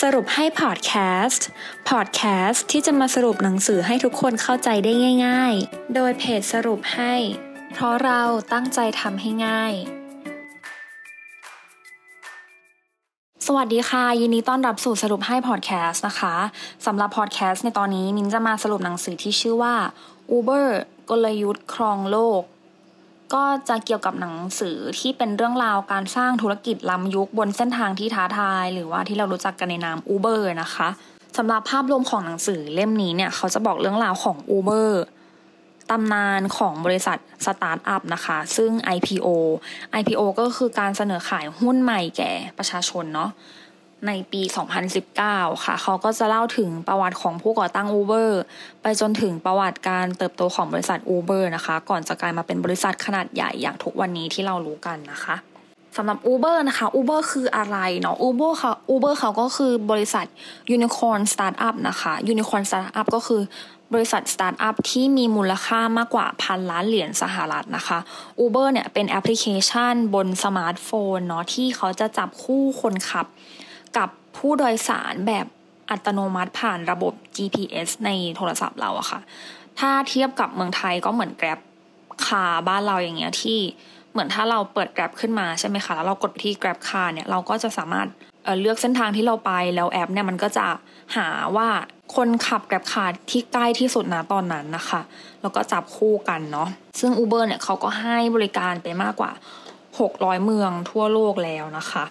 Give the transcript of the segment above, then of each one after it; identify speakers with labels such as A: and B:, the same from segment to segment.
A: สรุปให้พอดแคสต์ พอดแคสต์ที่จะมาสรุปหนังสือให้ทุกคนเข้าใจได้ง่าย ๆ โดยเพจสรุปให้ เพราะเราตั้งใจทำให้ง่าย สวัสดีค่ะ ยินดีต้อนรับสู่สรุปให้พอดแคสต์นะคะสำหรับพอดแคสต์ในตอนนี้มินจะมาสรุปหนังสือที่ชื่อว่า Uber กลยุทธ์ครองโลก ก็จะเกี่ยวกับหนังสือที่เป็นเรื่องราวการสร้างธุรกิจล้ำยุคบนเส้นทางที่ท้าทาย หรือว่าที่เรารู้จักกันในนาม Uber นะคะสำหรับภาพรวมของหนังสือเล่มนี้เนี่ยเขาจะบอกเรื่องราวของ Uber ตำนานของบริษัทสตาร์ทอัพนะคะ ซึ่ง IPO IPO ก็คือการเสนอขายหุ้นใหม่แก่ประชาชนเนาะ ในปี 2019 ค่ะ เขาก็จะเล่าถึงประวัติของผู้ก่อตั้ง Uber ไปจนถึงประวัติการเติบโตของบริษัท Uber นะคะ ก่อนจะกลายมาเป็นบริษัทขนาดใหญ่อย่างทุกวันนี้ที่เรารู้กันนะคะสำหรับ Uber นะคะ Uber คืออะไรเนาะ Uber เขา Uber เขาก็คือบริษัท Unicorn Startup นะคะ Unicorn Startup ก็คือบริษัทสตาร์ทอัพที่มีมูลค่ามากกว่าพันล้านเหรียญสหรัฐนะคะ Uber เนี่ยเป็นแอปพลิเคชันบนสมาร์ทโฟนเนาะที่เขาจะจับคู่คนขับ กับผู้โดยสารแบบอัตโนมัติผ่านระบบ GPS ในโทรศัพท์เราอะค่ะ ถ้าเทียบกับเมืองไทยก็เหมือน GrabCar บ้านเราอย่างเงี้ยที่เหมือนถ้าเราเปิด Grab ขึ้นมาใช่ไหมคะ แล้วเรากดที่ GrabCar เนี่ยเราก็จะสามารถเลือกเส้นทางที่เราไปแล้วแอปเนี่ยมันก็จะหาว่าคนขับ GrabCar ที่ใกล้ที่สุดนะตอนนั้นนะคะ แล้วก็จับคู่กันเนาะ ซึ่ง Uber เนี่ยเขาก็ให้บริการไปมากกว่า 600 เมืองทั่วโลกแล้วนะคะ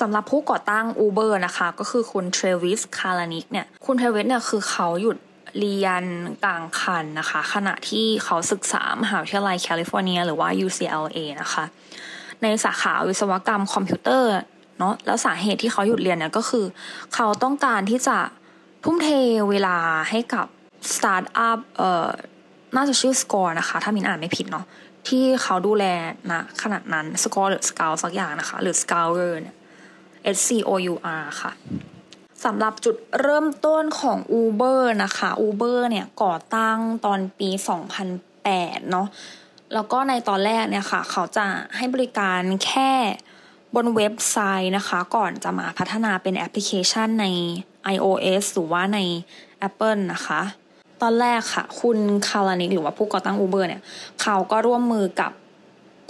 A: สำหรับผู้ก่อตั้ง Uber นะคะ ก็คือคุณ Travis Kalanick เนี่ย คุณ Travis เนี่ยคือเขาหยุดเรียนกลางคันนะคะ ขณะที่เขาศึกษามหาวิทยาลัยแคลิฟอร์เนีย หรือว่า UCLA นะคะ ในสาขาวิศวกรรมคอมพิวเตอร์เนาะแล้วสาเหตุที่เขาหยุดเรียนเนี่ยก็คือ เขาต้องการที่จะทุ่มเทเวลาให้กับสตาร์ทอัพเอ่อน่าจะชื่อ Scour นะคะ ถ้ามินอ่านไม่ผิดเนาะที่เขาดูแลนะขนาดนั้นสกอร์หรือสกาวสักอย่างนะคะ หรือสกาวเ r เนี่ย S C O U R ค่ะสำหรับจุดเริ่มต้นของ Uber นะคะ Uber เนี่ยก่อตั้งตอนปี 2008 เนาะแล้วก็ในตอนแรกเนี่ยค่ะ เขาจะให้บริการแค่บนเว็บไซต์นะคะ ก่อนจะมาพัฒนาเป็นแอปพลิเคชันใน iOS หรือว่าใน Apple นะคะ ตอนแรกค่ะ คุณคาร์ลานิกหรือว่าผู้ก่อตั้ง Uber เนี่ย เขาก็ร่วมมือกับ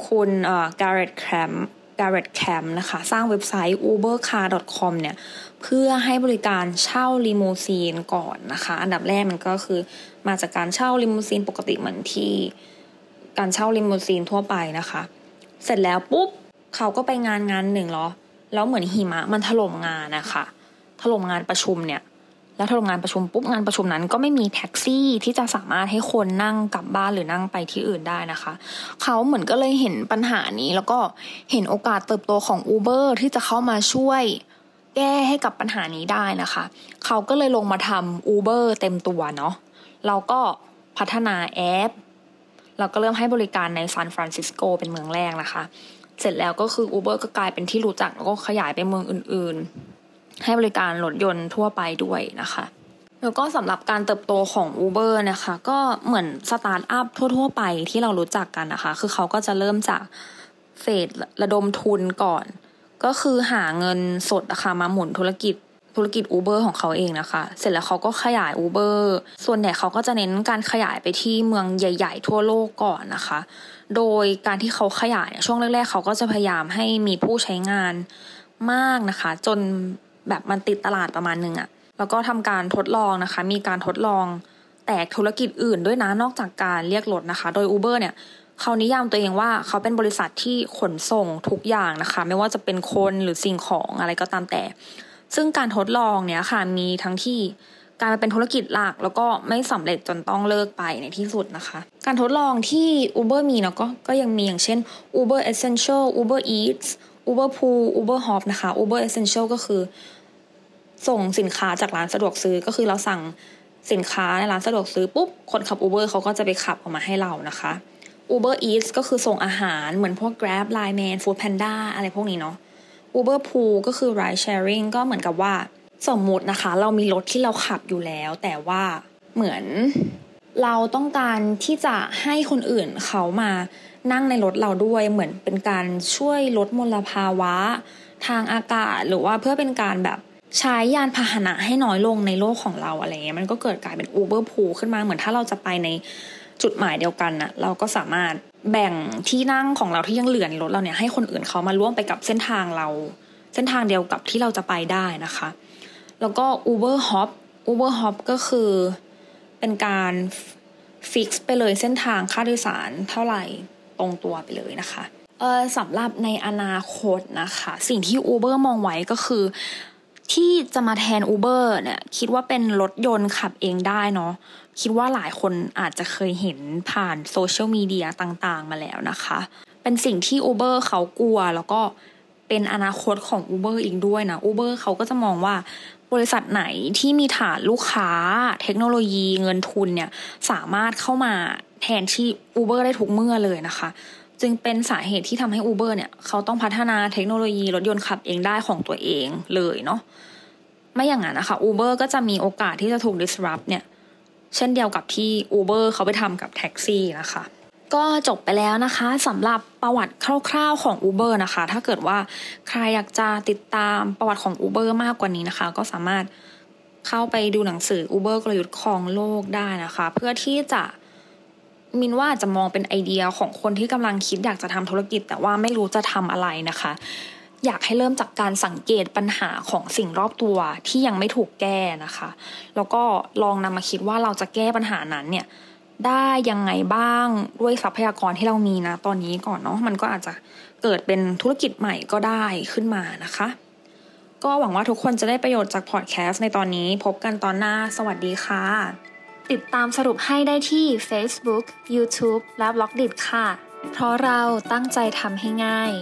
A: คุณเอ่อการ์เรตแคม Garrett Camp นะคะ สร้างเว็บไซต์ ubercab.com เนี่ย เพื่อให้บริการเช่าลิมูซีนก่อนนะคะ อันดับแรกมันก็คือมาจากการเช่าลิมูซีนปกติเหมือนที่การเช่าลิมูซีนทั่วไปนะคะ เสร็จแล้วปุ๊บเขาก็ไปงานงานหนึ่งเหรอ แล้วเหมือนหิมะมันถล่มงานนะคะ ถล่มงานประชุมเนี่ย แล้วถ้าโรงงานประชุมปุ๊บงานประชุมนั้น ก็ไม่มีแท็กซี่ที่จะสามารถให้คนนั่งกลับบ้านหรือนั่งไปที่อื่นได้นะคะ เขาเหมือนก็เลยเห็นปัญหานี้ แล้วก็เห็นโอกาสเติบโตของ Uber ที่จะเข้ามาช่วยแก้ให้กับปัญหานี้ได้นะคะ เขาก็เลยลงมาทำ Uber เต็มตัวเนาะเราก็พัฒนาแอปเราก็เริ่มให้บริการในซานฟรานซิสโกเป็นเมืองแรกนะคะ เสร็จแล้วก็คือ Uber ก็กลายเป็นที่รู้จักแล้วก็ขยายไปเมืองอื่น ให้บริการรถยนต์ทั่วไปด้วยนะคะแล้วก็สำหรับการเติบโตของ Uber นะคะ ก็เหมือนสตาร์ทอัพทั่ว ๆ ไปที่เรารู้จักกันนะคะ คือเขาก็จะเริ่มจากเฟสระดมทุนก่อน ก็คือหาเงินสดนะคะมาหมุนธุรกิจธุรกิจ Uber ของเขาเองนะคะ เสร็จแล้วเขาก็ขยาย Uber ส่วนใหญ่เขาก็จะเน้นการขยายไปที่เมืองใหญ่ ๆ ทั่วโลกก่อนนะคะ โดยการที่เขาขยายช่วงแรก ๆ เขาก็จะพยายามให้มีผู้ใช้งานมากนะคะ จน แบบมันติดตลาดประมาณนึงอะแล้วก็ทำการทดลองนะคะ มีการทดลองแตกธุรกิจอื่นด้วยนะนอกจากการเรียกรถนะคะ โดย Uber เนี่ยเขานิยามตัวเองว่าเขาเป็นบริษัทที่ขนส่งทุกอย่างนะคะ ไม่ว่าจะเป็นคนหรือสิ่งของอะไรก็ตามแต่ ซึ่งการทดลองเนี่ยค่ะมีทั้งที่การเป็นธุรกิจหลักแล้วก็ไม่สำเร็จจนต้องเลิกไปในที่สุดนะคะ การทดลองที่ Uber มีเนาะก็ก็ยังมีอย่างเช่น Uber Essential Uber Eats Uber Pool Uber Hop นะคะ Uber Essential ก็คือ ส่งสินค้าจากร้านสะดวกซื้อก็คือเราสั่งสินค้าในร้านสะดวกซื้อปุ๊บคนขับ Uber เขาก็จะไปขับออกมาให้เรานะคะ Uber Eats ก็คือส่งอาหารเหมือนพวก Grab Line Man Food Panda อะไรพวกนี้เนาะ Uber Pool ก็คือ Ride Sharing ก็เหมือนกับว่าสมมุตินะคะ เรามีรถที่เราขับอยู่แล้ว แต่ว่าเหมือนเราต้องการที่จะให้คนอื่นเขามานั่งในรถเราด้วยเหมือนเป็นการช่วยลดมลภาวะ ทางอากาศหรือว่าเพื่อเป็นการแบบ ใช้ยานพาหนะให้น้อยลงในโลกของเราอะไรเงี้ยมันก็เกิดกลายเป็น Uber Pool ขึ้นมาเหมือนถ้าเราจะไปในจุดหมายเดียวกันน่ะเราก็สามารถแบ่งที่นั่งของเราที่ยังเหลือในรถเราเนี่ยให้คนอื่นเขามาร่วมไปกับเส้นทางเรา เส้นทางเดียวกับที่เราจะไปได้นะคะ แล้วก็ Uber Hop Uber Hop ก็คือเป็นการฟิกซ์ไปเลยเส้นทางค่าโดยสารเท่าไหร่ตรงตัวไปเลยนะคะเออสำหรับในอนาคตนะคะ สิ่งที่ Uber มองไว้ก็คือ ที่จะมาแทน Uber เนี่ยคิดว่าเป็นรถยนต์ขับเองได้เนาะคิดว่าหลายคนอาจจะเคยเห็นผ่านโซเชียลมีเดียต่างๆ มาแล้วนะคะ เป็นสิ่งที่ Uber เขากลัวแล้วก็เป็นอนาคตของ Uber อีกด้วยนะ Uber เขาก็จะมองว่าบริษัทไหนที่มีฐานลูกค้า เทคโนโลยีเงินทุนเนี่ยสามารถเข้ามาแทนที่ Uber ได้ทุกเมื่อเลยนะคะ จึงเป็นสาเหตุที่ทำให้ Uber เนี่ย เขาต้องพัฒนาเทคโนโลยีรถยนต์ขับเองได้ของตัวเองเลยเนาะไม่อย่างนั้นนะคะ Uber ก็จะมีโอกาสที่จะถูก disrupt เนี่ย เช่นเดียวกับที่ Uber เขาไปทำกับแท็กซี่นะคะก็จบไปแล้วนะคะสำหรับประวัติคร่าวๆของ Uber นะคะ ถ้าเกิดว่าใครอยากจะติดตามประวัติของ Uber มากกว่านี้นะคะ ก็สามารถเข้าไปดูหนังสือ Uber กลยุทธ์ครองโลกได้นะคะ เพื่อที่จะ มินว่าจะมองเป็นไอเดียของคนที่กำลังคิดอยากจะทำธุรกิจ แต่ว่าไม่รู้จะทำอะไรนะคะ อยากให้เริ่มจากการสังเกตปัญหาของสิ่งรอบตัวที่ยังไม่ถูกแก้นะคะ แล้วก็ลองนำมาคิดว่าเราจะแก้ปัญหานั้นเนี่ยได้ยังไงบ้างด้วยทรัพยากรที่เรามีนะตอนนี้ก่อนเนาะมันก็อาจจะเกิดเป็นธุรกิจใหม่ก็ได้ขึ้นมานะคะ ก็หวังว่าทุกคนจะได้ประโยชน์จากพอดแคสต์ในตอนนี้พบกันตอนหน้าสวัสดีค่ะ
B: ติดตามสรุปให้ได้ที่ Facebook, YouTube และ b ล็อกดิค่ะ เพราะเราตั้งใจทำให้ง่าย